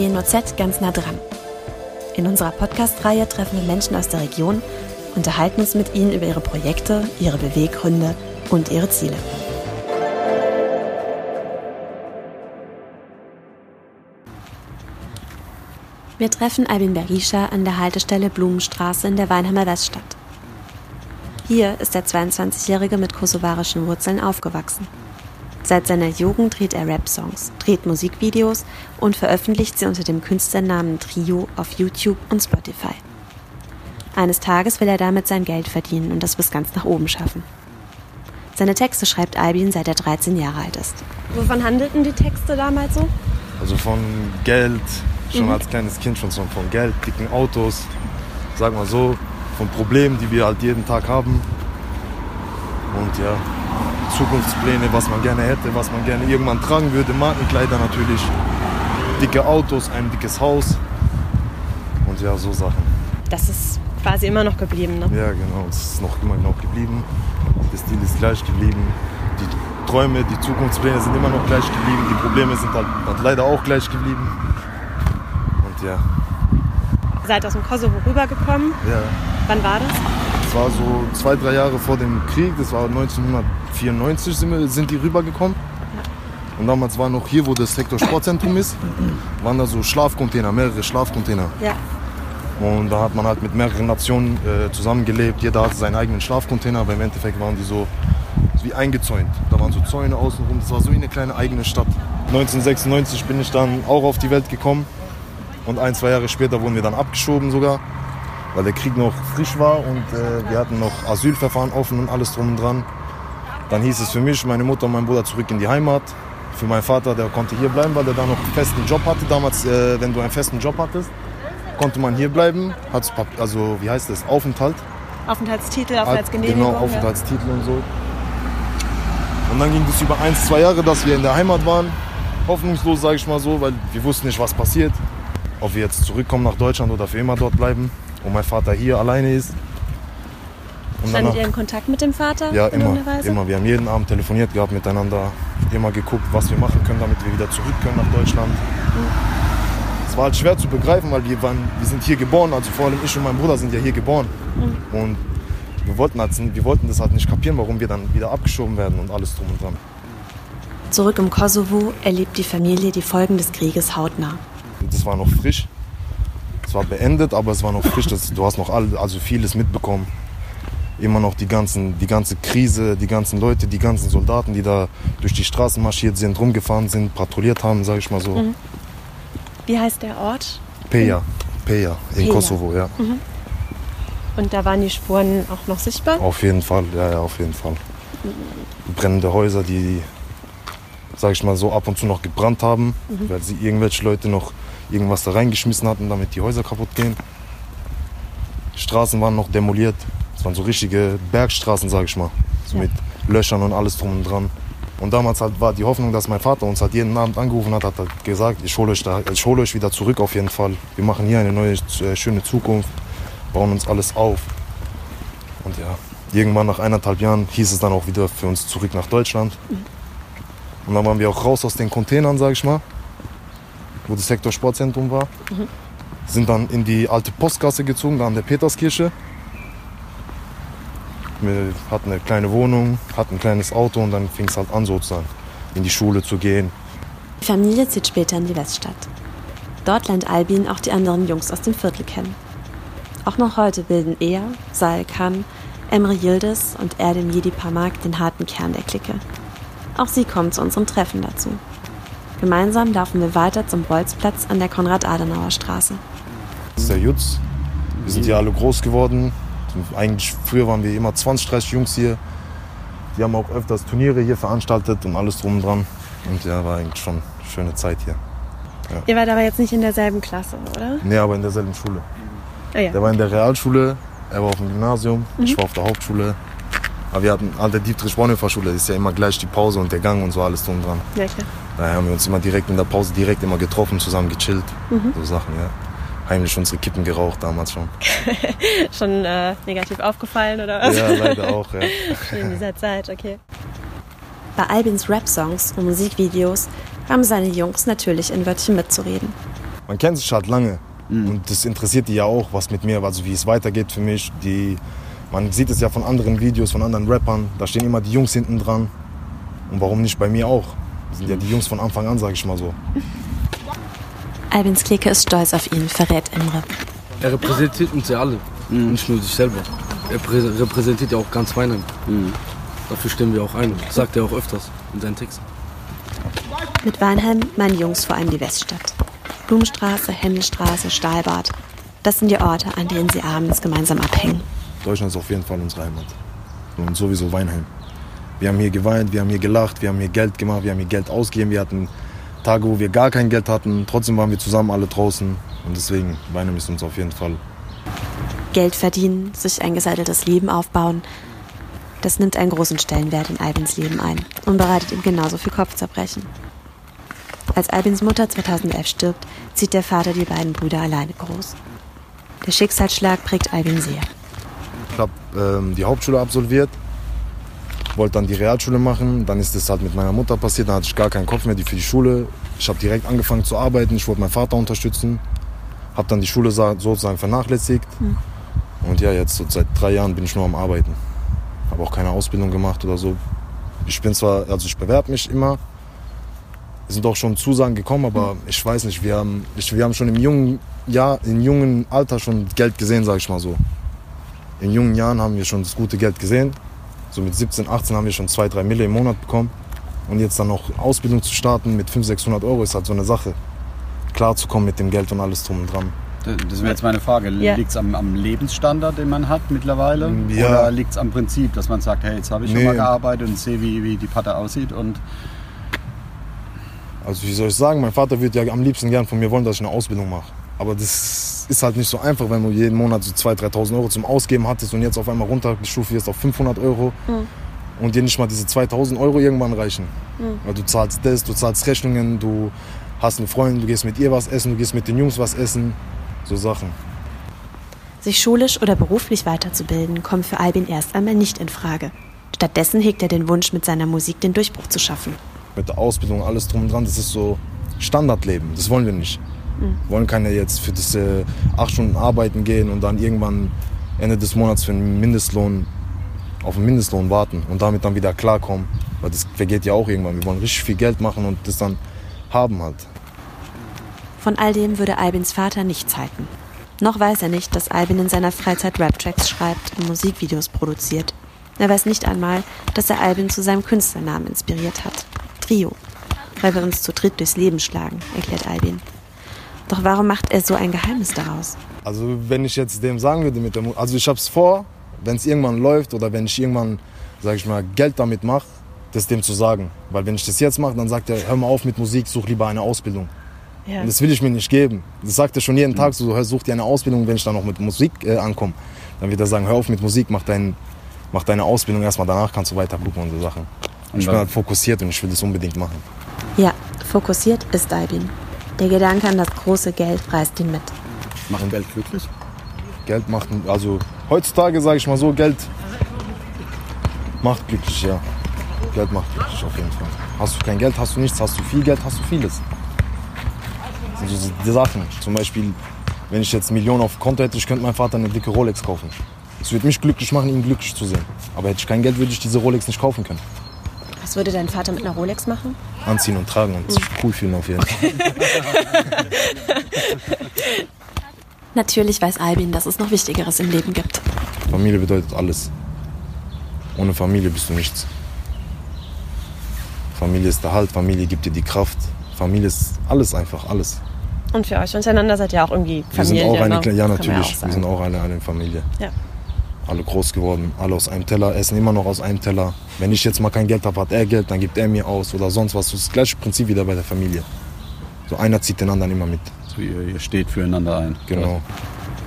WNOZ ganz nah dran. In unserer Podcast-Reihe treffen wir Menschen aus der Region, unterhalten uns mit ihnen über ihre Projekte, ihre Beweggründe und ihre Ziele. Wir treffen Albin Berisha an der Haltestelle Blumenstraße in der Weinheimer Weststadt. Hier ist der 22-Jährige mit kosovarischen Wurzeln aufgewachsen. Seit seiner Jugend dreht er Rap-Songs, dreht Musikvideos und veröffentlicht sie unter dem Künstlernamen Trio auf YouTube und Spotify. Eines Tages will er damit sein Geld verdienen und das bis ganz nach oben schaffen. Seine Texte schreibt Albin, seit er 13 Jahre alt ist. Wovon handelten die Texte damals so? Also von Geld, schon mhm. als kleines Kind schon so von Geld, dicken Autos, sag mal so, von Problemen, die wir halt jeden Tag haben. Und ja, Zukunftspläne, was man gerne hätte, was man gerne irgendwann tragen würde, Markenkleider natürlich, dicke Autos, ein dickes Haus und ja, so Sachen. Das ist quasi immer noch geblieben, ne? Ja, genau, es ist noch immer noch geblieben. Der Stil ist gleich geblieben. Die Träume, die Zukunftspläne sind immer noch gleich geblieben. Die Probleme sind halt, halt leider auch gleich geblieben. Und ja. Ihr seid aus dem Kosovo rübergekommen. Ja. Wann war das? Das war so zwei, drei Jahre vor dem Krieg. Das war 1994 sind, wir, sind die rübergekommen. Und damals war noch hier, wo das Sektor Sportzentrum ist, waren da so Schlafcontainer, mehrere Schlafcontainer. Ja. Und da hat man halt mit mehreren Nationen äh, zusammengelebt. Jeder hatte seinen eigenen Schlafcontainer, aber im Endeffekt waren die so wie eingezäunt. Da waren so Zäune außenrum. Das war so wie eine kleine eigene Stadt. 1996 bin ich dann auch auf die Welt gekommen. Und ein, zwei Jahre später wurden wir dann abgeschoben sogar, weil der Krieg noch frisch war und äh, wir hatten noch Asylverfahren offen und alles drum und dran. Dann hieß es für mich, meine Mutter und mein Bruder zurück in die Heimat. Für meinen Vater, der konnte hier bleiben, weil der da noch einen festen Job hatte. Damals, äh, wenn du einen festen Job hattest, konnte man hier bleiben, hat also wie heißt das, Aufenthalt. Aufenthaltstitel, Aufenthaltsgenehmigung. Genau, Aufenthaltstitel ja. und so. Und dann ging es über ein, zwei Jahre, dass wir in der Heimat waren. Hoffnungslos, sage ich mal so, weil wir wussten nicht, was passiert. Ob wir jetzt zurückkommen nach Deutschland oder für immer dort bleiben. Und mein Vater hier alleine ist. Und Standet ihr in Kontakt mit dem Vater? Ja, immer, immer. Wir haben jeden Abend telefoniert gehabt miteinander, immer geguckt, was wir machen können, damit wir wieder zurück können nach Deutschland. Mhm. Es war halt schwer zu begreifen, weil wir, waren, wir sind hier geboren, also vor allem ich und mein Bruder sind ja hier geboren. Mhm. Und wir wollten, halt, wir wollten das halt nicht kapieren, warum wir dann wieder abgeschoben werden und alles drum und dran. Zurück im Kosovo erlebt die Familie die Folgen des Krieges hautnah. Das war noch frisch. Es war beendet, aber es war noch frisch. Das, du hast noch all, also vieles mitbekommen. Immer noch die, ganzen, die ganze Krise, die ganzen Leute, die ganzen Soldaten, die da durch die Straßen marschiert sind, rumgefahren sind, patrouilliert haben, sage ich mal so. Mhm. Wie heißt der Ort? Peja. Peja, in Peja. Kosovo, ja. Mhm. Und da waren die Spuren auch noch sichtbar? Auf jeden Fall, ja, ja, auf jeden Fall. Brennende Häuser, die, sag ich mal, so ab und zu noch gebrannt haben, mhm. weil sie irgendwelche Leute noch irgendwas da reingeschmissen hatten, damit die Häuser kaputt gehen. Straßen waren noch demoliert. Es waren so richtige Bergstraßen, sag ich mal. So ja. mit Löchern und alles drum und dran. Und damals halt war die Hoffnung, dass mein Vater uns halt jeden Abend angerufen hat, hat halt gesagt, ich hole euch, da, ich hole euch wieder zurück auf jeden Fall. Wir machen hier eine neue, äh, schöne Zukunft, bauen uns alles auf. Und ja, irgendwann nach eineinhalb Jahren hieß es dann auch wieder für uns zurück nach Deutschland. Und dann waren wir auch raus aus den Containern, sag ich mal, wo das Sektor Sportzentrum war. Mhm. Sind dann in die alte Postgasse gezogen, da an der Peterskirche. Wir hatten eine kleine Wohnung, hatten ein kleines Auto und dann fing es halt an sozusagen, in die Schule zu gehen. Die Familie zieht später in die Weststadt. Dort lernt Albin auch die anderen Jungs aus dem Viertel kennen. Auch noch heute bilden er, Sael Khan, Emre Yildiz und Erdem Jedi Pamak den harten Kern der Clique. Auch sie kommen zu unserem Treffen dazu. Gemeinsam laufen wir weiter zum Bolzplatz an der Konrad-Adenauer-Straße. Das ist der Jutz. Wir sind hier alle groß geworden. Eigentlich früher waren wir immer 20, 30 Jungs hier. Die haben auch öfters Turniere hier veranstaltet und alles drum und dran. Und ja, war eigentlich schon eine schöne Zeit hier. Ja. Ihr wart aber jetzt nicht in derselben Klasse, oder? Nee, aber in derselben Schule. Oh ja. Der war in der Realschule, er war auf dem Gymnasium, mhm. ich war auf der Hauptschule. Aber wir hatten an der Dietrich-Bonhoeffer-Schule, ist ja immer gleich die Pause und der Gang und so alles drum und dran. Ja, klar. Daher haben wir uns immer direkt in der Pause direkt immer getroffen, zusammen gechillt. Mhm. So Sachen, ja heimlich unsere Kippen geraucht damals schon. schon äh, negativ aufgefallen oder was? Ja, leider auch, ja. schon in dieser Zeit, okay. Bei Albins Rap-Songs und Musikvideos haben seine Jungs natürlich ein Wörtchen mitzureden. man kennt sich halt lange. Und das interessiert die ja auch, was mit mir, also wie es weitergeht für mich. Die, man sieht es ja von anderen Videos, von anderen Rappern. Da stehen immer die Jungs hinten dran. Und warum nicht bei mir auch? Das sind ja die Jungs von Anfang an, sag ich mal so. Albins Clique ist stolz auf ihn, verrät Imre. Er repräsentiert uns ja alle, nicht nur sich selber. Er prä- repräsentiert ja auch ganz Weinheim. Dafür stehen wir auch ein, sagt er auch öfters in seinen Texten. Mit Weinheim meinen Jungs vor allem die Weststadt. Blumenstraße, Händelstraße, Stahlbad. Das sind die Orte, an denen sie abends gemeinsam abhängen. Deutschland ist auf jeden Fall unsere Heimat. Und sowieso Weinheim. Wir haben hier geweint, wir haben hier gelacht, wir haben hier Geld gemacht, wir haben hier Geld ausgegeben. Wir hatten Tage, wo wir gar kein Geld hatten. Trotzdem waren wir zusammen alle draußen. Und deswegen, Weinheim ist uns auf jeden Fall. Geld verdienen, sich ein gesetteltes Leben aufbauen. Das nimmt einen großen Stellenwert in Albins Leben ein und bereitet ihm genauso viel Kopfzerbrechen. Als Albins Mutter 2011 stirbt, zieht der Vater die beiden Brüder alleine groß. Der Schicksalsschlag prägt Albin sehr. Ich habe ähm, die Hauptschule absolviert, wollte dann die Realschule machen. Dann ist das halt mit meiner Mutter passiert. Dann hatte ich gar keinen Kopf mehr für die Schule. Ich habe direkt angefangen zu arbeiten. Ich wollte meinen Vater unterstützen. Habe dann die Schule sa- sozusagen vernachlässigt. Und ja, jetzt so seit drei Jahren bin ich nur am Arbeiten. Habe auch keine Ausbildung gemacht oder so. Ich bin zwar, also ich bewerbe mich immer. Es sind auch schon Zusagen gekommen, aber ich weiß nicht, wir haben, ich, wir haben schon im jungen Jahr, im jungen Alter schon Geld gesehen, sage ich mal so. In jungen Jahren haben wir schon das gute Geld gesehen. So mit 17, 18 haben wir schon 2, 3 Mille im Monat bekommen. Und jetzt dann noch Ausbildung zu starten mit 500, 600 Euro ist halt so eine Sache. Klar zu kommen mit dem Geld und alles drum und dran. Das wäre jetzt meine Frage. Ja. Liegt es am, am Lebensstandard, den man hat mittlerweile? Ja. Oder liegt es am Prinzip, dass man sagt, hey, jetzt habe ich schon Nee. mal gearbeitet und sehe, wie, wie die Patte aussieht und Also wie soll ich sagen, mein Vater würde ja am liebsten gern von mir wollen, dass ich eine Ausbildung mache. Aber das ist halt nicht so einfach, wenn du jeden Monat so 2.000, 3.000 Euro zum Ausgeben hattest und jetzt auf einmal runtergestuft wirst auf 500 Euro und dir nicht mal diese 2.000 Euro irgendwann reichen. Weil du zahlst das, du zahlst Rechnungen, du hast eine Freundin, du gehst mit ihr was essen, du gehst mit den Jungs was essen, so Sachen. Sich schulisch oder beruflich weiterzubilden, kommt für Albin erst einmal nicht in Frage. Stattdessen hegt er den Wunsch, mit seiner Musik den Durchbruch zu schaffen. mit der Ausbildung, alles drum und dran, das ist so Standardleben. Das wollen wir nicht. Wir wollen keine jetzt für äh, acht Stunden arbeiten gehen und dann irgendwann Ende des Monats für einen Mindestlohn auf einen Mindestlohn warten und damit dann wieder klarkommen. Weil das vergeht ja auch irgendwann. Wir wollen richtig viel Geld machen und das dann haben halt. Von all dem würde Albins Vater nichts halten. Noch weiß er nicht, dass Albin in seiner Freizeit Rap-Tracks schreibt und Musikvideos produziert. Er weiß nicht einmal, dass er Albin zu seinem Künstlernamen inspiriert hat. Trio. Weil wir uns zu dritt durchs Leben schlagen, erklärt Albin. Doch warum macht er so ein Geheimnis daraus? Also wenn ich jetzt dem sagen würde mit der Mu also ich habe es vor, wenn es irgendwann läuft oder wenn ich irgendwann, sage ich mal, Geld damit mache, das dem zu sagen. Weil wenn ich das jetzt mache, dann sagt er, hör mal auf mit Musik, such lieber eine Ausbildung. Ja. Und das will ich mir nicht geben. Das sagt er schon jeden Tag so, hör, such dir eine Ausbildung, wenn ich dann noch mit Musik äh, ankomme. Dann wird er sagen, hör auf mit Musik, mach, dein, mach deine Ausbildung erstmal, danach kannst du weiter gucken und so Sachen. Und ich bin halt fokussiert und ich will das unbedingt machen. Ja, fokussiert ist Albin. Der Gedanke an das große Geld reißt ihn mit. macht Geld glücklich? Geld macht, also heutzutage sage ich mal so, Geld macht glücklich, ja. Geld macht glücklich auf jeden Fall. Hast du kein Geld, hast du nichts, hast du viel Geld, hast du vieles. Das sind so die Sachen. Zum Beispiel, wenn ich jetzt Millionen auf dem Konto hätte, ich könnte meinem Vater eine dicke Rolex kaufen. Es würde mich glücklich machen, ihn glücklich zu sehen. Aber hätte ich kein Geld, würde ich diese Rolex nicht kaufen können. Was würde dein Vater mit einer Rolex machen? Anziehen und tragen und sich cool fühlen auf jeden Fall. Natürlich weiß Albin, dass es noch Wichtigeres im Leben gibt. Familie bedeutet alles. Ohne Familie bist du nichts. Familie ist der Halt, Familie gibt dir die Kraft. Familie ist alles einfach, alles. Und für euch untereinander seid ihr auch irgendwie Wir sind Familie. auch eine, ne? Kle- ja natürlich, auch wir sind auch alle eine Familie. Ja. Alle groß geworden, alle aus einem Teller, essen immer noch aus einem Teller. Wenn ich jetzt mal kein Geld habe, hat er Geld, dann gibt er mir aus oder sonst was. Das gleiche Prinzip wieder bei der Familie. So einer zieht den anderen immer mit. So, ihr, ihr steht füreinander ein. Genau.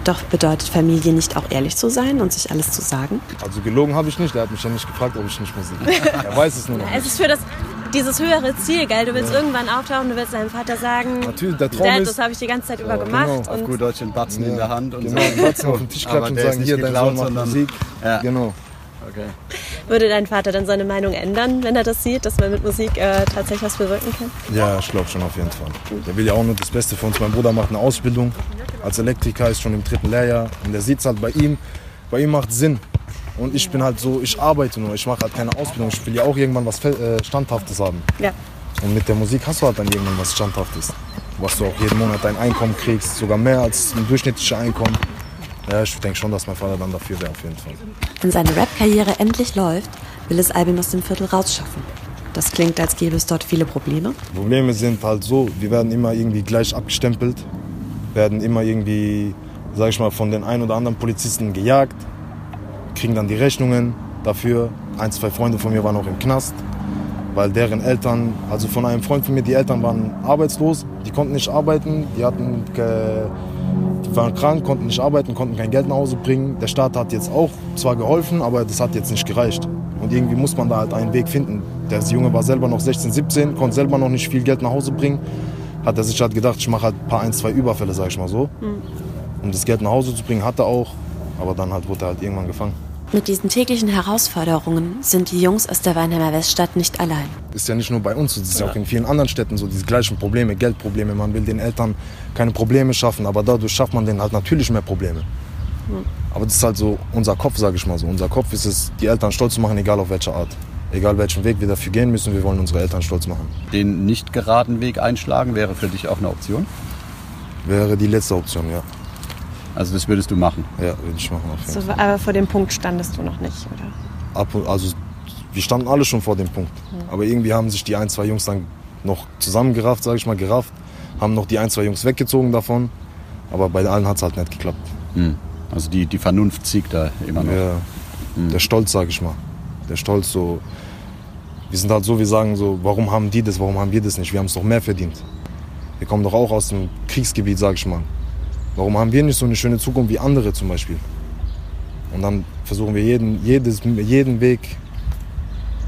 Doch bedeutet Familie nicht auch ehrlich zu sein und sich alles zu sagen? Also gelogen habe ich nicht, der hat mich ja nicht gefragt, ob ich nicht Musik mache. Er weiß es nur noch Es ist für das, dieses höhere Ziel, gell? Du willst irgendwann auftauchen, du willst deinem Vater sagen, Natürlich, der Traum Dad, ist, das habe ich die ganze Zeit über Ja, gemacht. genau. Auf Und gut Deutsch den Batzen in Ja, der Hand und genau, sagen, Batzen auf den Tisch aber klatschen und sagen, nicht hier, dein Sohn macht sondern- Musik. Ja. Genau. Okay. Würde dein Vater dann seine Meinung ändern, wenn er das sieht, dass man mit Musik äh, tatsächlich was bewirken kann? Ja, ich glaube schon auf jeden Fall. Der will ja auch nur das Beste für uns. Mein Bruder macht eine Ausbildung als Elektriker, ist schon im dritten Lehrjahr. Und der sieht es halt bei ihm. Bei ihm macht Sinn. Und ich bin halt so, ich arbeite nur, ich mache halt keine Ausbildung. Ich will ja auch irgendwann was äh, Standhaftes haben. Ja. Und mit der Musik hast du halt dann irgendwann was Standhaftes. Was du auch jeden Monat dein Einkommen kriegst, sogar mehr als ein durchschnittliches Einkommen. Ja, ich denke schon, dass mein Vater dann dafür wäre, auf jeden Fall. Wenn seine Rap-Karriere endlich läuft, will es Albin aus dem Viertel rausschaffen. Das klingt, als gäbe es dort viele Probleme. Probleme sind halt so, wir werden immer irgendwie gleich abgestempelt, werden immer irgendwie, sag ich mal, von den ein oder anderen Polizisten gejagt, kriegen dann die Rechnungen dafür. Ein, zwei Freunde von mir waren auch im Knast, weil deren Eltern, also von einem Freund von mir, die Eltern waren arbeitslos, die konnten nicht arbeiten, die hatten, die waren krank, konnten nicht arbeiten, konnten kein Geld nach Hause bringen. Der Staat hat jetzt auch zwar geholfen, aber das hat jetzt nicht gereicht. Und irgendwie muss man da halt einen Weg finden. Der Junge war selber noch 16, 17, konnte selber noch nicht viel Geld nach Hause bringen. Hat er sich halt gedacht, ich mache halt ein paar, ein, zwei Überfälle, sag ich mal so. Um das Geld nach Hause zu bringen, hat er auch. Aber dann halt wurde er halt irgendwann gefangen. Mit diesen täglichen Herausforderungen sind die Jungs aus der Weinheimer Weststadt nicht allein. ist ja nicht nur bei uns so, das ist ja auch in vielen anderen Städten so, diese gleichen Probleme, Geldprobleme. Man will den Eltern keine Probleme schaffen, aber dadurch schafft man denen halt natürlich mehr Probleme. Aber das ist halt so unser Kopf, sage ich mal so. Unser Kopf ist es, die Eltern stolz zu machen, egal auf welche Art. Egal welchen Weg wir dafür gehen müssen, wir wollen unsere Eltern stolz machen. Den nicht geraden Weg einschlagen wäre für dich auch eine Option. Wäre die letzte Option, ja. Also das würdest du machen. Ja, würde ich machen auf jeden So, Fall. aber vor dem Punkt standest du noch nicht, oder? Ab also, wir standen alle schon vor dem Punkt. Aber irgendwie haben sich die ein, zwei Jungs dann noch zusammengerafft, sage ich mal, gerafft. Haben noch die ein, zwei Jungs weggezogen davon. Aber bei allen hat es halt nicht geklappt. Hm. Also die, die Vernunft siegt da immer noch. Ja, Der Stolz, sag ich mal. Der Stolz so. Wir sind halt so, wir sagen so, warum haben die das, warum haben wir das nicht? Wir haben es doch mehr verdient. Wir kommen doch auch aus dem Kriegsgebiet, sag ich mal. Warum haben wir nicht so eine schöne Zukunft wie andere zum Beispiel? Und dann versuchen wir jeden, jedes, jeden Weg,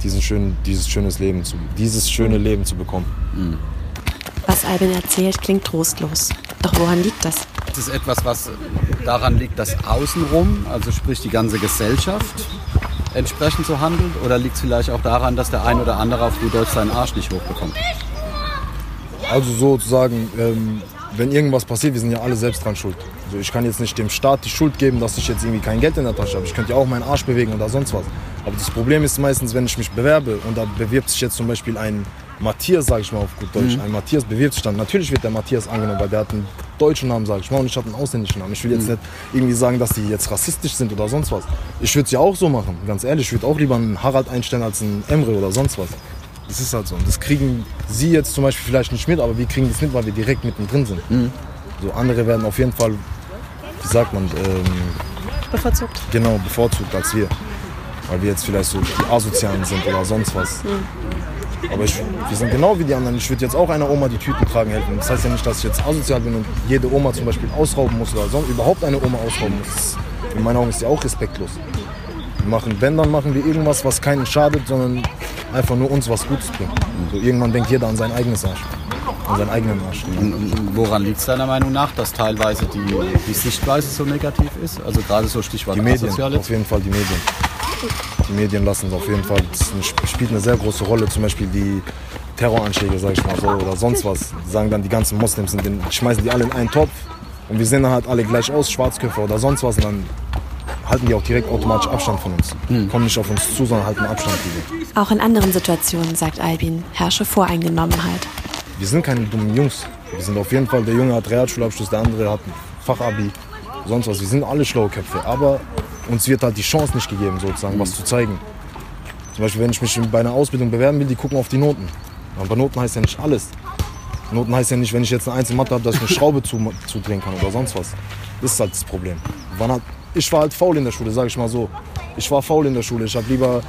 diesen schönen, dieses, schönes Leben zu, dieses schöne Leben zu bekommen. Was Albin erzählt, klingt trostlos. Doch woran liegt das? Das ist etwas, was daran liegt, dass außenrum, also sprich die ganze Gesellschaft, entsprechend so handelt? Oder liegt es vielleicht auch daran, dass der ein oder andere auf gut Deutsch seinen Arsch nicht hochbekommt? Also sozusagen, ähm, wenn irgendwas passiert, wir sind ja alle selbst dran schuld. Also ich kann jetzt nicht dem Staat die Schuld geben, dass ich jetzt irgendwie kein Geld in der Tasche habe. Ich könnte ja auch meinen Arsch bewegen oder sonst was. Aber das Problem ist meistens, wenn ich mich bewerbe und da bewirbt sich jetzt zum Beispiel ein Matthias, sage ich mal auf gut Deutsch, ein Matthias bewirbt sich dann. Natürlich wird der Matthias angenommen, weil der hat einen deutschen Namen, sage ich mal, und ich habe einen ausländischen Namen. Ich will jetzt nicht irgendwie sagen, dass die jetzt rassistisch sind oder sonst was. Ich würde es ja auch so machen, ganz ehrlich. Ich würde auch lieber einen Harald einstellen als einen Emre oder sonst was. Das ist halt so. Und das kriegen Sie jetzt zum Beispiel vielleicht nicht mit, aber wir kriegen das mit, weil wir direkt mittendrin sind. So andere werden auf jeden Fall, wie sagt man, ähm, Bevorzugt. genau bevorzugt als wir. Weil wir jetzt vielleicht so die Asozialen sind oder sonst was. Aber ich, wir sind genau wie die anderen. Ich würde jetzt auch einer Oma die Tüten tragen helfen. Das heißt ja nicht, dass ich jetzt asozial bin und jede Oma zum Beispiel ausrauben muss oder sonst überhaupt eine Oma ausrauben muss. In meinen Augen ist die auch respektlos. Wir machen, wenn, dann machen wir irgendwas, was keinen schadet, sondern einfach nur uns was Gutes bringt. So, irgendwann denkt jeder an sein eigenes Arsch. An seinen eigenen Arsch. Und, und woran liegt es deiner Meinung nach, dass teilweise die, die Sichtweise so negativ ist? Also gerade so Stichwort Die Medien, Asoziale? auf jeden Fall die Medien. Die Medien lassen es auf jeden Fall, das spielt eine sehr große Rolle. Zum Beispiel die Terroranschläge, sag ich mal so, oder sonst was. Die sagen dann, die ganzen Moslems sind, in, schmeißen die alle in einen Topf und wir sehen dann halt alle gleich aus, Schwarzköpfe oder sonst was. Und dann halten die auch direkt automatisch Abstand von uns. Kommen nicht auf uns zu, sondern halten Abstand lieber. Auch in anderen Situationen, sagt Albin, herrsche Voreingenommenheit. Wir sind keine dummen Jungs. Wir sind auf jeden Fall, der Junge hat Realschulabschluss, der andere hat ein Fachabi, sonst was. Wir sind alle schlaue Köpfe, aber uns wird halt die Chance nicht gegeben, sozusagen, was zu zeigen. Zum Beispiel, wenn ich mich bei einer Ausbildung bewerben will, die gucken auf die Noten. Aber Noten heißt ja nicht alles. Noten heißt ja nicht, wenn ich jetzt eine Einzelmathe habe, dass ich eine Schraube zu, zudrehen kann oder sonst was. Das ist halt das Problem. Wann hat, ich war halt faul in der Schule, sage ich mal so. Ich war faul in der Schule. Ich habe lieber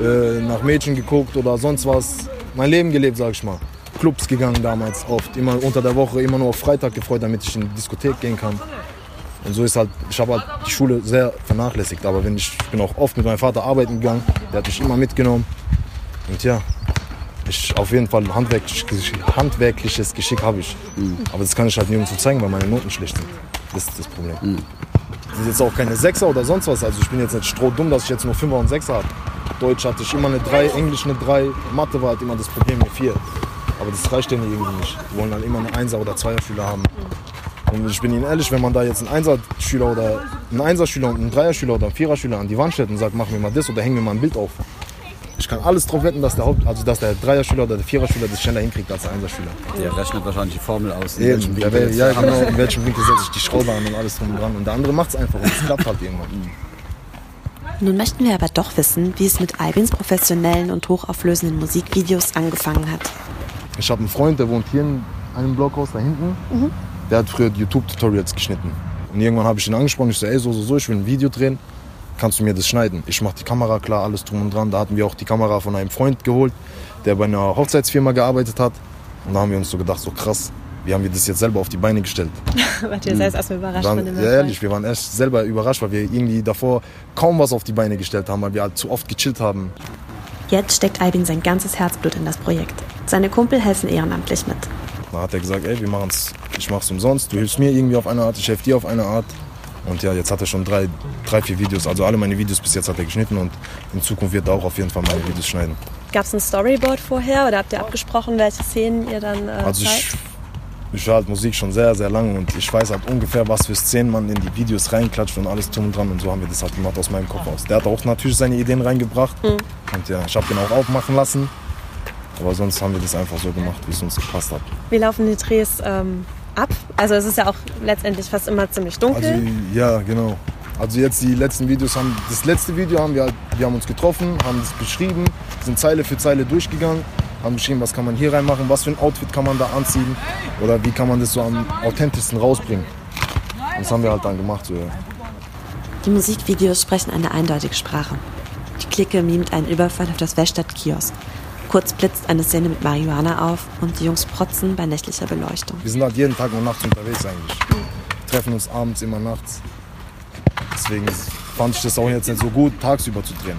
äh, nach Mädchen geguckt oder sonst was. Mein Leben gelebt, sage ich mal. Clubs gegangen damals oft. Immer unter der Woche, immer nur auf Freitag gefreut, damit ich in die Diskothek gehen kann. Und so ist halt, ich habe halt die Schule sehr vernachlässigt. Aber wenn ich, ich bin auch oft mit meinem Vater arbeiten gegangen. Der hat mich immer mitgenommen. Und ja, ich auf jeden Fall handwerklich, handwerkliches Geschick habe ich. Aber das kann ich halt nirgendwo zeigen, weil meine Noten schlecht sind. Das ist das Problem. Das sind jetzt auch keine Sechser oder sonst was. Also ich bin jetzt nicht strohdumm, dass ich jetzt nur Fünfer und Sechser habe. Deutsch hatte ich immer eine 3, Englisch eine 3, Mathe war halt immer das Problem eine 4. Aber das reicht denen irgendwie nicht. Die wollen dann immer eine Einser- oder Zweierschüler haben. Und ich bin Ihnen ehrlich, wenn man da jetzt einen Einser-Schüler oder einen Einser-Schüler und einen Dreier-Schüler oder einen Vierer-Schüler an die Wand stellt und sagt, mach mir mal das oder häng mir mal ein Bild auf. Ich kann alles drauf wetten, dass der, Haupt, also dass der Dreier-Schüler oder der Vierer-Schüler das schneller hinkriegt als der Einser-Schüler. Der rechnet wahrscheinlich die Formel aus. in Eben, der will, ja genau, in welchem Winkel setze ich die Schraube an und alles drum und dran. Und der andere macht es einfach und es klappt halt irgendwann. Nun möchten wir aber doch wissen, wie es mit Albins professionellen und hochauflösenden Musikvideos angefangen hat. Ich habe einen Freund, der wohnt hier in einem Blockhaus da hinten. Der hat früher YouTube-Tutorials geschnitten. Und irgendwann habe ich ihn angesprochen. Ich so, ey, so, so, so, ich will ein Video drehen. Kannst du mir das schneiden? Ich mache die Kamera klar, alles drum und dran. Da hatten wir auch die Kamera von einem Freund geholt, der bei einer Hochzeitsfirma gearbeitet hat. Und da haben wir uns so gedacht, so krass, wie haben wir das jetzt selber auf die Beine gestellt? Wart ihr selbst erstmal überrascht Waren, von dem ja, ehrlich, wir waren echt selber überrascht, weil wir irgendwie davor kaum was auf die Beine gestellt haben, weil wir halt zu oft gechillt haben. Jetzt steckt Albin sein ganzes Herzblut in das Projekt. Seine Kumpel helfen ehrenamtlich mit. Da hat er gesagt, ey, wir machen's, ich mach's umsonst, du hilfst mir irgendwie auf eine Art, ich helfe dir auf eine Art. Und ja, jetzt hat er schon drei, drei, vier Videos, also alle meine Videos bis jetzt hat er geschnitten und in Zukunft wird er auch auf jeden Fall meine Videos schneiden. Gab es ein Storyboard vorher oder habt ihr abgesprochen, welche Szenen ihr dann äh, Also zeigt? ich, ich höre halt Musik schon sehr, sehr lange und ich weiß halt ungefähr, was für Szenen man in die Videos reinklatscht und alles drum und dran und so haben wir das halt gemacht aus meinem Kopf aus. Der hat auch natürlich seine Ideen reingebracht und ja, ich habe den auch aufmachen lassen, aber sonst haben wir das einfach so gemacht, wie es uns gepasst hat. Wie laufen die Drehs ähm, ab? Also es ist ja auch letztendlich fast immer ziemlich dunkel. Also ja, genau. Also jetzt die letzten Videos haben, das letzte Video haben wir, wir haben uns getroffen, haben das beschrieben, sind Zeile für Zeile durchgegangen, haben beschrieben, was kann man hier reinmachen, was für ein Outfit kann man da anziehen oder wie kann man das so am authentischsten rausbringen. Und das haben wir halt dann gemacht. So, ja. Die Musikvideos sprechen eine eindeutige Sprache. Die Clique mimt einen Überfall auf das Weststadt-Kiosk. Kurz blitzt eine Szene mit Marihuana auf und die Jungs protzen bei nächtlicher Beleuchtung. Wir sind halt jeden Tag und nachts unterwegs eigentlich. Treffen uns abends immer nachts. Deswegen fand ich das auch jetzt nicht so gut, tagsüber zu drehen.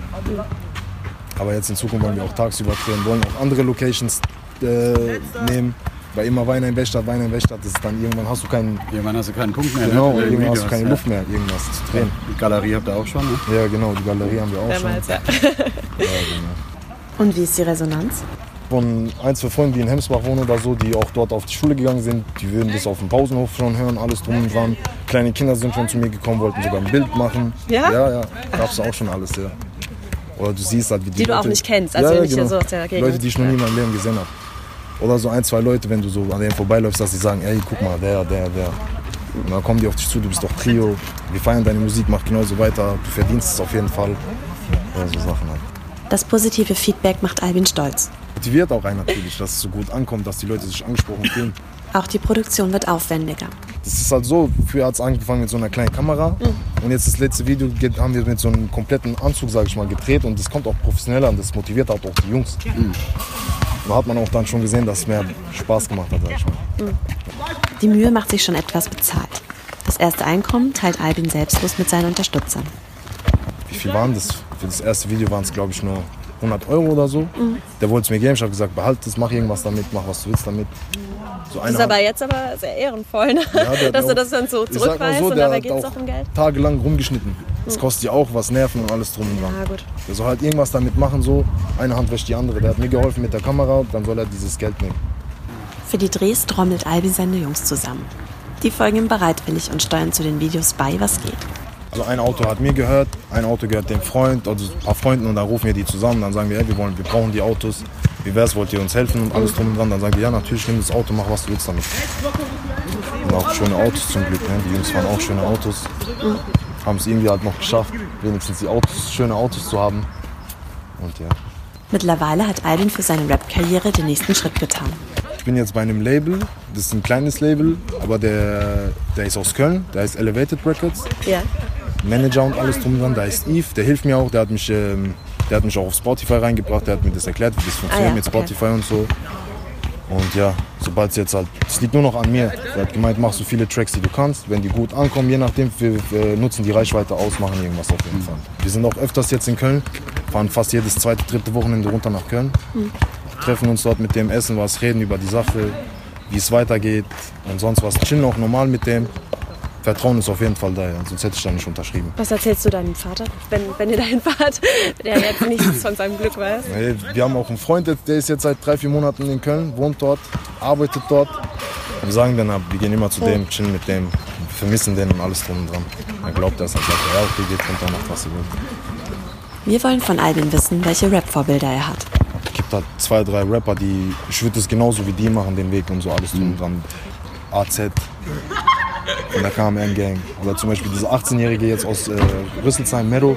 Aber jetzt in Zukunft wollen wir auch tagsüber drehen, wollen auch andere Locations äh, nehmen. Weil immer Wein in Weststadt, Wein in Weststadt, das ist dann irgendwann hast du keinen, Irgendwann hast du keinen Punkt mehr. genau, ne? die irgendwann hast du Videos, keine ja. Luft mehr, irgendwas zu drehen. Die Galerie habt ihr auch schon, ne? Ja, genau, die Galerie haben wir auch schon. Mehrmals, ja. Und wie ist die Resonanz? Von ein, zwei Freunden, die in Hemsbach wohnen oder so, die auch dort auf die Schule gegangen sind, die würden das auf dem Pausenhof schon hören, alles drum und dran. Kleine Kinder sind schon zu mir gekommen, wollten sogar ein Bild machen. Ja? Ja, ja, gab's auch schon alles, ja. Oder du siehst halt, wie die, Die du auch Leute, nicht kennst, also nicht hier so aus der Gegend. Leute, die ich noch nie in meinem Leben gesehen habe. Oder so ein, zwei Leute, wenn du so an denen vorbeiläufst, dass sie sagen, ey, guck mal, der, der, der. Und dann kommen die auf dich zu, du bist doch Trio, wir feiern deine Musik, mach genauso weiter, du verdienst es auf jeden Fall. Ja, so Sachen halt. Das positive Feedback macht Albin stolz. Motiviert auch einen natürlich, dass es so gut ankommt, dass die Leute sich angesprochen fühlen. Auch die Produktion wird aufwendiger. Das ist halt so, früher hat es angefangen mit so einer kleinen Kamera und jetzt das letzte Video haben wir mit so einem kompletten Anzug, sage ich mal, gedreht und das kommt auch professioneller und das motiviert halt auch die Jungs. Da hat man auch dann schon gesehen, dass es mehr Spaß gemacht hat, sag ich mal. Die Mühe macht sich schon etwas bezahlt. Das erste Einkommen teilt Albin selbstlos mit seinen Unterstützern. Wie viel waren das? Für das erste Video waren es, glaube ich, nur 100 Euro oder so. Der wollte es mir geben, ich habe gesagt, behalt das, mach irgendwas damit, mach was du willst damit. So Das ist aber jetzt aber sehr ehrenvoll, ne? Ja, dass du auch- das dann so zurückweist so, und dabei geht es auch um Geld. tagelang rumgeschnitten. Das kostet ja auch was, Nerven und alles drum und dran. Ah, gut. Der soll halt irgendwas damit machen, so. Eine Hand wäscht die andere. Der hat mir geholfen mit der Kamera, dann soll er dieses Geld nehmen. Für die Drehs trommelt Albin seine Jungs zusammen. Die folgen ihm bereitwillig und steuern zu den Videos bei, was geht. Also ein Auto hat mir gehört, ein Auto gehört dem Freund, also ein paar Freunden und dann rufen wir die zusammen, dann sagen wir, ey, wir, wollen, wir brauchen die Autos, wie wär's, wollt ihr uns helfen und alles drum und dran. Dann sagen wir, ja natürlich, nimm das Auto, mach was du willst damit. Und auch schöne Autos zum Glück, ne? die Jungs fahren auch schöne Autos. Haben es irgendwie halt noch geschafft, wenigstens die Autos, schöne Autos zu haben. Und ja. Mittlerweile hat Albin für seine Rap-Karriere den nächsten Schritt getan. Ich bin jetzt bei einem Label, das ist ein kleines Label, aber der, der ist aus Köln, der heißt Elevated Records. Ja. Manager und alles drum dran. Da ist Eve, der hilft mir auch, der hat mich, ähm, der hat mich auch auf Spotify reingebracht, der hat mir das erklärt, wie das funktioniert ja, mit okay. Spotify und so. Und ja, sobald es jetzt halt, es liegt nur noch an mir. Der hat gemeint, mach so viele Tracks, die du kannst. Wenn die gut ankommen, je nachdem, wir, wir nutzen die Reichweite aus, machen irgendwas auf jeden Fall. Wir sind auch öfters jetzt in Köln, fahren fast jedes zweite, dritte Wochenende runter nach Köln. Treffen uns dort mit dem, essen was, reden über die Sache, wie es weitergeht und sonst was. Chillen auch normal mit dem. Vertrauen ist auf jeden Fall da, ja. sonst hätte ich da nicht unterschrieben. Was erzählst du deinem Vater, wenn, wenn ihr dahin fahrt, der jetzt nichts von seinem Glück weiß? Nee, wir haben auch einen Freund, der ist jetzt seit drei, vier Monaten in Köln, wohnt dort, arbeitet dort. Wir sagen dann, wir gehen immer zu dem, chillen mit dem, vermissen den und alles drum und dran. Er glaubt das, er sagt, ja, okay, geht runter, macht was ihr wollt. Wir wollen von Albin wissen, welche Rap-Vorbilder er hat. Es gibt da zwei, drei Rapper, die, ich würde das genauso wie die machen, den Weg und so alles drum und dran. AZ, von der KMN Gang. Oder zum Beispiel dieser 18-Jährige jetzt aus äh, Rüsselsheim, Mero.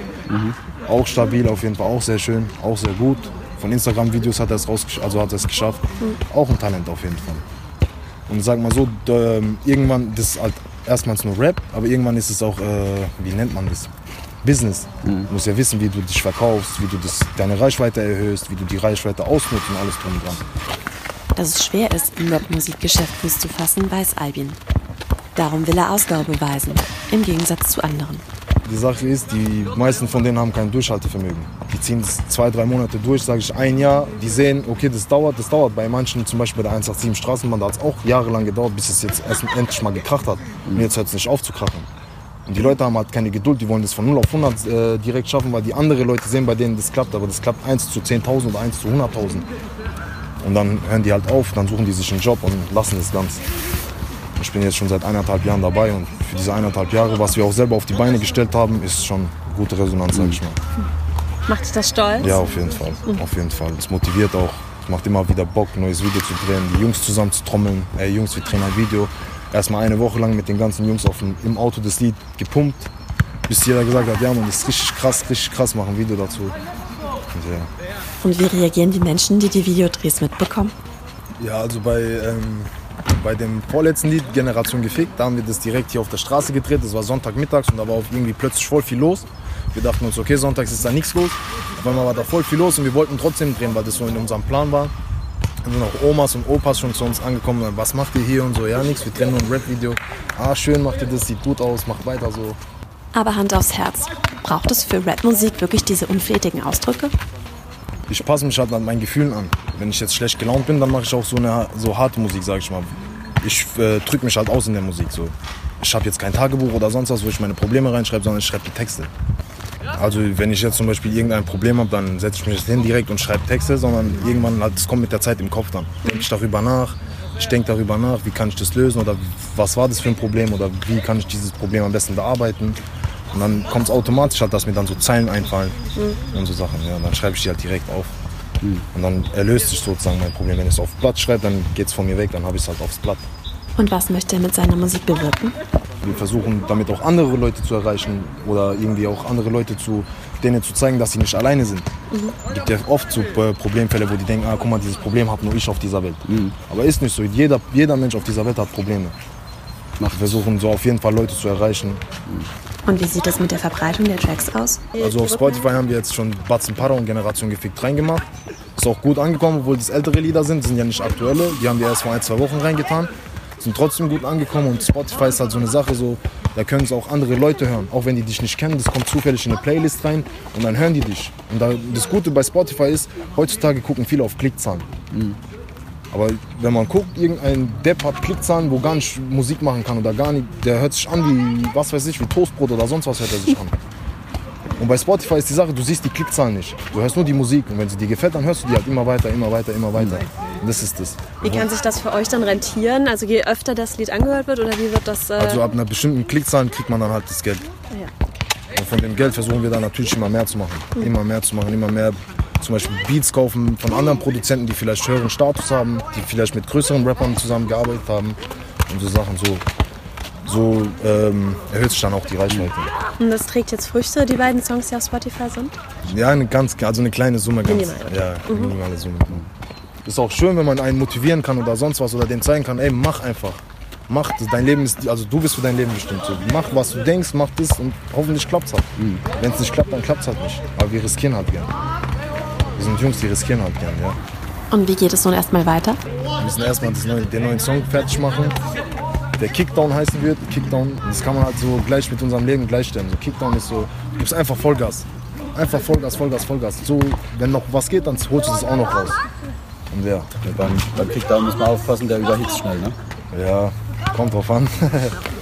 Auch stabil, auf jeden Fall auch sehr schön, auch sehr gut. Von Instagram-Videos hat er es also hat er es geschafft. Auch ein Talent auf jeden Fall. Und sag mal so, ähm, irgendwann, das ist halt erstmals nur Rap, aber irgendwann ist es auch, äh, wie nennt man das? Business. Du musst ja wissen, wie du dich verkaufst, wie du das, deine Reichweite erhöhst, wie du die Reichweite ausnutzt und alles drum und dran. Dass es schwer ist, im Rap-Musikgeschäft Fuß zu fassen, weiß Albin. Darum will er Ausdauer beweisen, im Gegensatz zu anderen. Die Sache ist, die meisten von denen haben kein Durchhaltevermögen. Die ziehen das zwei, drei Monate durch, sage ich ein Jahr. Die sehen, okay, das dauert, das dauert. Bei manchen, zum Beispiel bei der 187 Straßenbahn, da hat es auch jahrelang gedauert, bis es jetzt erst endlich mal gekracht hat. Und jetzt hört es nicht auf zu krachen. Und die Leute haben halt keine Geduld, die wollen das von 0 auf 100 äh, direkt schaffen, weil die andere Leute sehen, bei denen das klappt, aber das klappt 1 zu 10.000 oder 1 zu 100.000. Und dann hören die halt auf, dann suchen die sich einen Job und lassen das Ganze. Ich bin jetzt schon seit eineinhalb Jahren dabei und für diese eineinhalb Jahre, was wir auch selber auf die Beine gestellt haben, ist schon gute Resonanz, sag ich mal. Macht dich das stolz? Ja, auf jeden Fall. Auf jeden Fall. Es motiviert auch. Es macht immer wieder Bock, ein neues Video zu drehen, die Jungs zusammen zu trommeln. Ey, Jungs, wir drehen ein Video. Erstmal eine Woche lang mit den ganzen Jungs auf dem, im Auto das Lied gepumpt, bis jeder gesagt hat, ja man, das ist richtig krass, richtig krass, machen ein Video dazu. Und ja. Und wie reagieren die Menschen, die die Videodrehs mitbekommen? Ja, also bei, ähm, bei dem vorletzten Lied, Generation gefickt, da haben wir das direkt hier auf der Straße gedreht. Das war Sonntagmittags und da war irgendwie plötzlich voll viel los. Wir dachten uns, okay, sonntags ist da nichts los. Auf einmal war da voll viel los und wir wollten trotzdem drehen, weil das so in unserem Plan war. Dann sind auch Omas und Opas schon zu uns angekommen. Was macht ihr hier und so? Ja, nichts, wir drehen nur ein Rap-Video. Ah, schön macht ihr das, sieht gut aus, macht weiter so. Aber Hand aufs Herz. Braucht es für Rapmusik wirklich diese unflätigen Ausdrücke? Ich passe mich halt an meinen Gefühlen an. Wenn ich jetzt schlecht gelaunt bin, dann mache ich auch so eine so harte Musik, sag ich mal. Ich äh, drücke mich halt aus in der Musik. So. Ich habe jetzt kein Tagebuch oder sonst was, wo ich meine Probleme reinschreibe, sondern ich schreibe die Texte. Also wenn ich jetzt zum Beispiel irgendein Problem habe, dann setze ich mich hin direkt und schreibe Texte, sondern irgendwann halt, das kommt mit der Zeit im Kopf dann. Denke ich darüber nach, ich denke darüber nach, wie kann ich das lösen oder was war das für ein Problem oder wie kann ich dieses Problem am besten bearbeiten. Und dann kommt es automatisch halt, dass mir dann so Zeilen einfallen und so Sachen. Ja, dann schreibe ich die halt direkt auf. Und dann erlöst sich sozusagen mein Problem. Wenn ich es auf Blatt schreibe, dann geht es von mir weg, dann habe ich es halt aufs Blatt. Und was möchte er mit seiner Musik bewirken? Wir versuchen damit auch andere Leute zu erreichen oder irgendwie auch andere Leute zu denen zu zeigen, dass sie nicht alleine sind. Es gibt ja oft so äh, Problemfälle, wo die denken, ah, guck mal, dieses Problem habe nur ich auf dieser Welt. Aber ist nicht so. Jeder, jeder Mensch auf dieser Welt hat Probleme. Wir versuchen so auf jeden Fall Leute zu erreichen. Und wie sieht es mit der Verbreitung der Tracks aus? Also auf Spotify haben wir jetzt schon Batzen Para und Generation gefickt reingemacht. Ist auch gut angekommen, obwohl das ältere Lieder sind, sind ja nicht aktuelle. Die haben wir erst vor ein, zwei Wochen reingetan. Sind trotzdem gut angekommen und Spotify ist halt so eine Sache, so, da können es auch andere Leute hören. Auch wenn die dich nicht kennen, das kommt zufällig in eine Playlist rein und dann hören die dich. Und da, das Gute bei Spotify ist, heutzutage gucken viele auf Klickzahlen. Aber wenn man guckt, irgendein Depp hat Klickzahlen, wo gar nicht Musik machen kann oder gar nicht, der hört sich an wie, was weiß ich, wie Toastbrot oder sonst was hört er sich an. Und bei Spotify ist die Sache, du siehst die Klickzahlen nicht. Du hörst nur die Musik und wenn sie dir gefällt, dann hörst du die halt immer weiter, immer weiter, immer weiter. Und das ist das. Wie kann sich das für euch dann rentieren? Also je öfter das Lied angehört wird oder wie wird das... Äh, Also ab einer bestimmten Klickzahlen kriegt man dann halt das Geld. ja. Und von dem Geld versuchen wir dann natürlich immer mehr zu machen. Immer mehr zu machen, immer mehr zum Beispiel Beats kaufen von anderen Produzenten, die vielleicht höheren Status haben, die vielleicht mit größeren Rappern zusammengearbeitet haben und so Sachen. So, so ähm, erhöht sich dann auch die Reichweite. Und das trägt jetzt Früchte, die beiden Songs, die auf Spotify sind? Ja, eine ganz, also eine kleine Summe. Ganz, Minimal, okay. Ja, eine minimale Summe. Ist auch schön, wenn man einen motivieren kann oder sonst was oder dem zeigen kann, ey, mach einfach. Mach das. Dein Leben ist, also du bist für dein Leben bestimmt. So, mach, was du denkst, mach das und hoffentlich klappt's halt. Wenn es nicht klappt, dann klappt's halt nicht. Aber wir riskieren halt gern. Wir sind Jungs, die riskieren halt gern, ja. Und wie geht es nun erstmal weiter? Wir müssen erstmal das neue, den neuen Song fertig machen. Der Kickdown heißen wird. Kickdown, das kann man halt so gleich mit unserem Leben gleichstellen. So Kickdown ist so, du gibst einfach Vollgas. Einfach Vollgas, Vollgas, Vollgas. So, wenn noch was geht, dann holst du das auch noch raus. Und ja, Beim, beim Kickdown muss man aufpassen, der überhitzt schnell. Ne? ja, kommt drauf an.